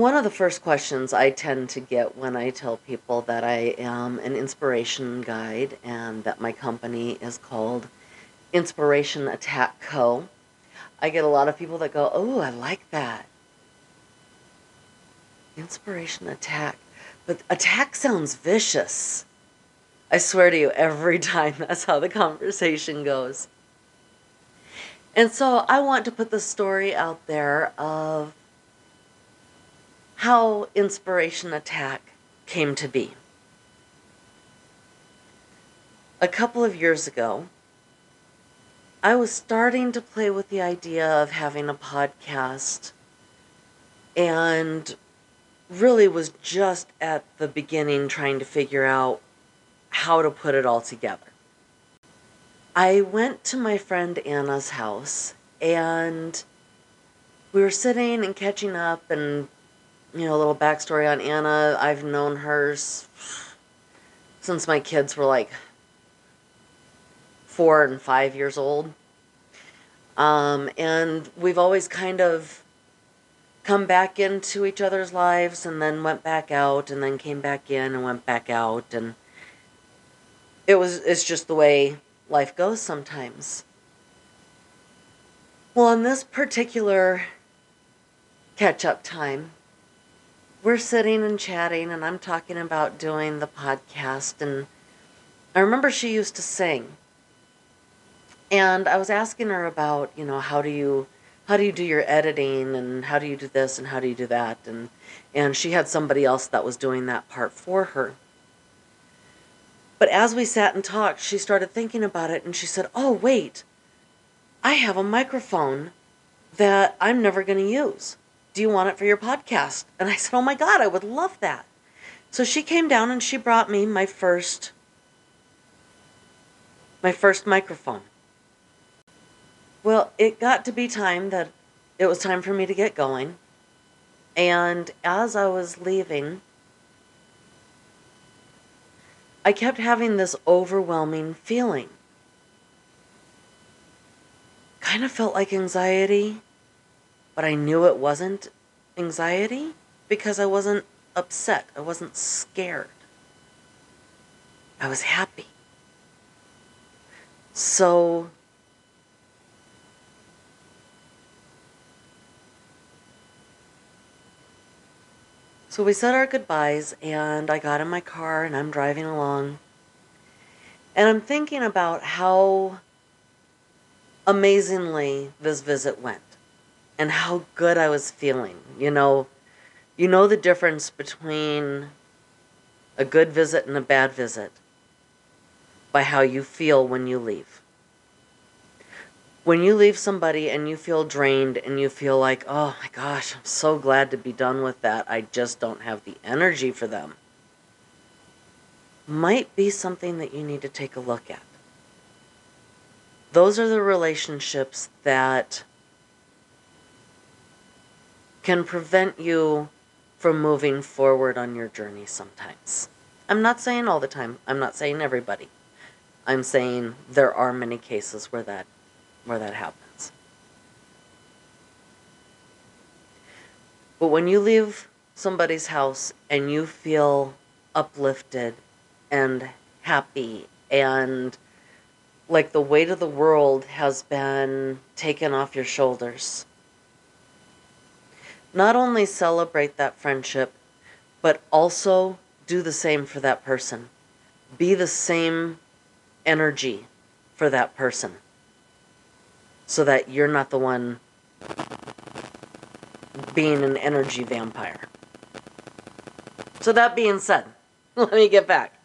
One of the first questions I tend to get when I tell people that I am an inspiration guide and that my company is called Inspiration Attack Co. I get a lot of people that go, Oh, I like that. Inspiration Attack. But attack sounds vicious. I swear to you, every time that's how the conversation goes. And so I want to put the story out there of how Inspiration Attack came to be. A couple of years ago, I was starting to play with the idea of having a podcast and really was just at the beginning trying to figure out how to put it all together. I went to my friend Anna's house and we were sitting and catching up and you know, a little backstory on Anna. I've known her since my kids were like four and five years old. Um, and we've always kind of come back into each other's lives and then went back out and then came back in and went back out and it was it's just the way life goes sometimes. Well, on this particular catch up time, we're sitting and chatting, and I'm talking about doing the podcast. And I remember she used to sing. And I was asking her about, you know, how do you how do you do your editing and how do you do this and how do you do that and and she had somebody else that was doing that part for her. But as we sat and talked, she started thinking about it and she said, "Oh, wait. I have a microphone that I'm never going to use." Do you want it for your podcast? And I said, Oh my God, I would love that. So she came down and she brought me my first my first microphone. Well, it got to be time that it was time for me to get going. And as I was leaving, I kept having this overwhelming feeling. Kind of felt like anxiety but I knew it wasn't anxiety because I wasn't upset. I wasn't scared. I was happy. So So we said our goodbyes and I got in my car and I'm driving along. And I'm thinking about how amazingly this visit went and how good I was feeling. You know, you know the difference between a good visit and a bad visit by how you feel when you leave. When you leave somebody and you feel drained and you feel like, oh my gosh, I'm so glad to be done with that, I just don't have the energy for them, might be something that you need to take a look at. Those are the relationships that can prevent you from moving forward on your journey sometimes. I'm not saying all the time. I'm not saying everybody. I'm saying there are many cases where that where that happens. But when you leave somebody's house and you feel uplifted and happy and like the weight of the world has been taken off your shoulders not only celebrate that friendship, but also do the same for that person. Be the same energy for that person so that you're not the one being an energy vampire. So, that being said, let me get back.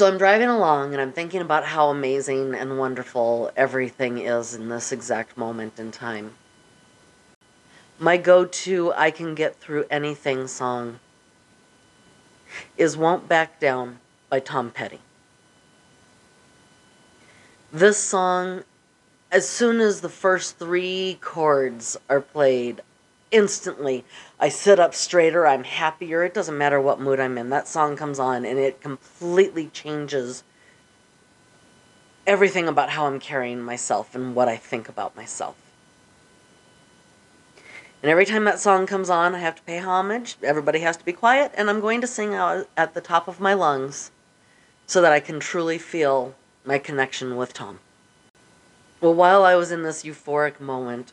So I'm driving along and I'm thinking about how amazing and wonderful everything is in this exact moment in time. My go to I Can Get Through Anything song is Won't Back Down by Tom Petty. This song, as soon as the first three chords are played, instantly I sit up straighter, I'm happier. It doesn't matter what mood I'm in. That song comes on and it completely changes everything about how I'm carrying myself and what I think about myself. And every time that song comes on, I have to pay homage. Everybody has to be quiet, and I'm going to sing out at the top of my lungs so that I can truly feel my connection with Tom. Well, while I was in this euphoric moment,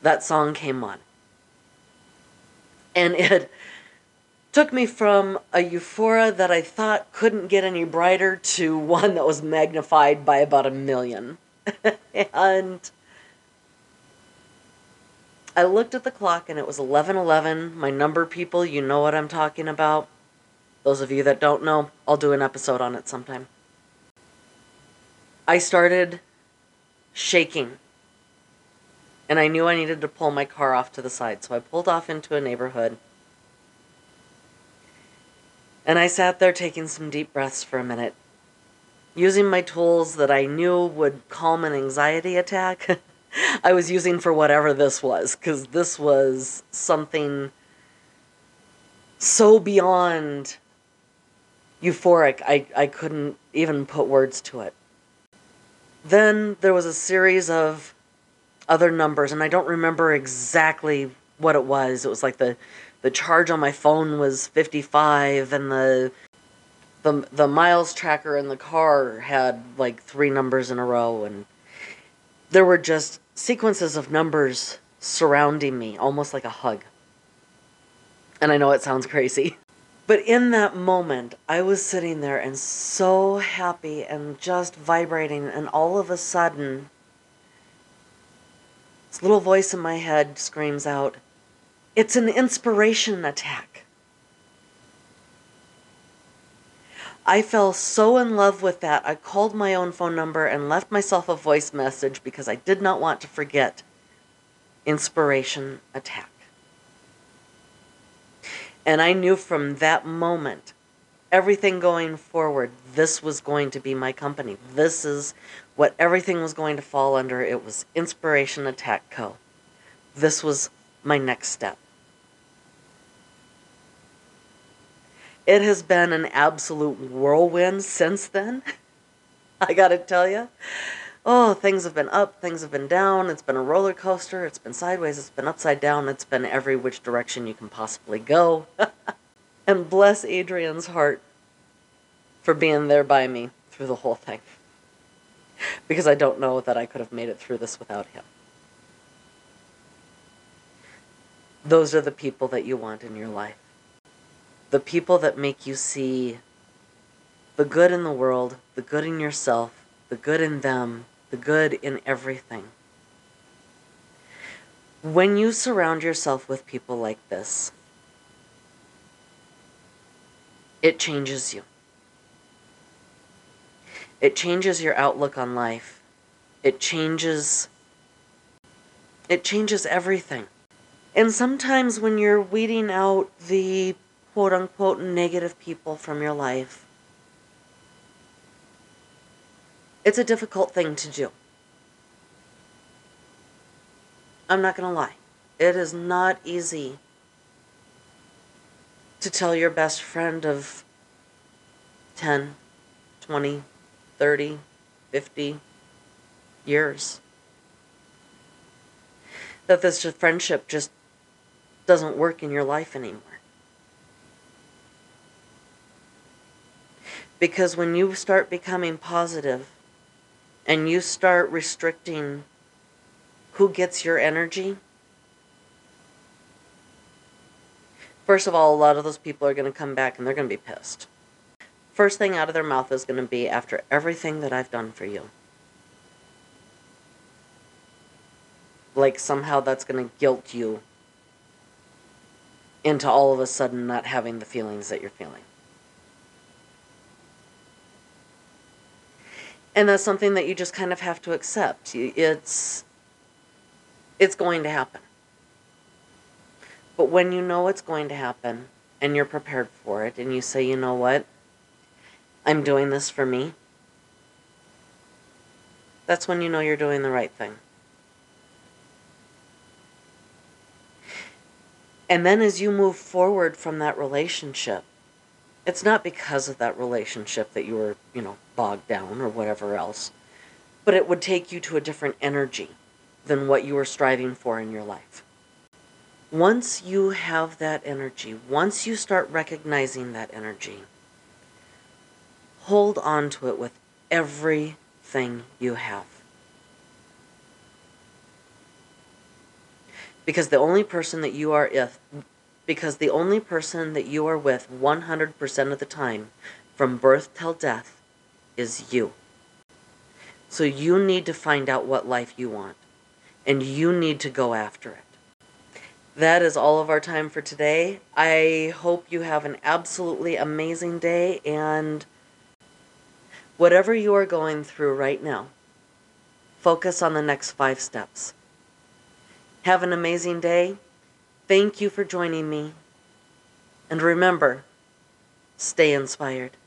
that song came on. And it took me from a euphoria that I thought couldn't get any brighter to one that was magnified by about a million. and I looked at the clock and it was 11:11. My number people, you know what I'm talking about. Those of you that don't know, I'll do an episode on it sometime. I started shaking. And I knew I needed to pull my car off to the side, so I pulled off into a neighborhood. And I sat there taking some deep breaths for a minute, using my tools that I knew would calm an anxiety attack. I was using for whatever this was, because this was something so beyond euphoric, I, I couldn't even put words to it. Then there was a series of other numbers, and I don't remember exactly what it was. It was like the the charge on my phone was 55 and the the the miles tracker in the car had like three numbers in a row and there were just sequences of numbers surrounding me almost like a hug and i know it sounds crazy but in that moment i was sitting there and so happy and just vibrating and all of a sudden this little voice in my head screams out it's an inspiration attack. I fell so in love with that, I called my own phone number and left myself a voice message because I did not want to forget inspiration attack. And I knew from that moment, everything going forward, this was going to be my company. This is what everything was going to fall under. It was Inspiration Attack Co. This was my next step. It has been an absolute whirlwind since then. I gotta tell you. Oh, things have been up, things have been down. It's been a roller coaster. It's been sideways, it's been upside down. It's been every which direction you can possibly go. and bless Adrian's heart for being there by me through the whole thing. Because I don't know that I could have made it through this without him. Those are the people that you want in your life. The people that make you see the good in the world, the good in yourself, the good in them, the good in everything. When you surround yourself with people like this, it changes you. It changes your outlook on life. It changes it changes everything. And sometimes when you're weeding out the quote unquote negative people from your life, it's a difficult thing to do. I'm not going to lie. It is not easy to tell your best friend of 10, 20, 30, 50 years that this friendship just doesn't work in your life anymore. Because when you start becoming positive and you start restricting who gets your energy, first of all, a lot of those people are going to come back and they're going to be pissed. First thing out of their mouth is going to be after everything that I've done for you. Like somehow that's going to guilt you into all of a sudden not having the feelings that you're feeling. And that's something that you just kind of have to accept. It's it's going to happen. But when you know it's going to happen and you're prepared for it and you say, "You know what? I'm doing this for me." That's when you know you're doing the right thing. And then as you move forward from that relationship, it's not because of that relationship that you were, you know, bogged down or whatever else, but it would take you to a different energy than what you were striving for in your life. Once you have that energy, once you start recognizing that energy, hold on to it with everything you have. Because the only person that you are if because the only person that you are with 100% of the time from birth till death is you. So you need to find out what life you want and you need to go after it. That is all of our time for today. I hope you have an absolutely amazing day and whatever you are going through right now, focus on the next five steps. Have an amazing day. Thank you for joining me. And remember, stay inspired.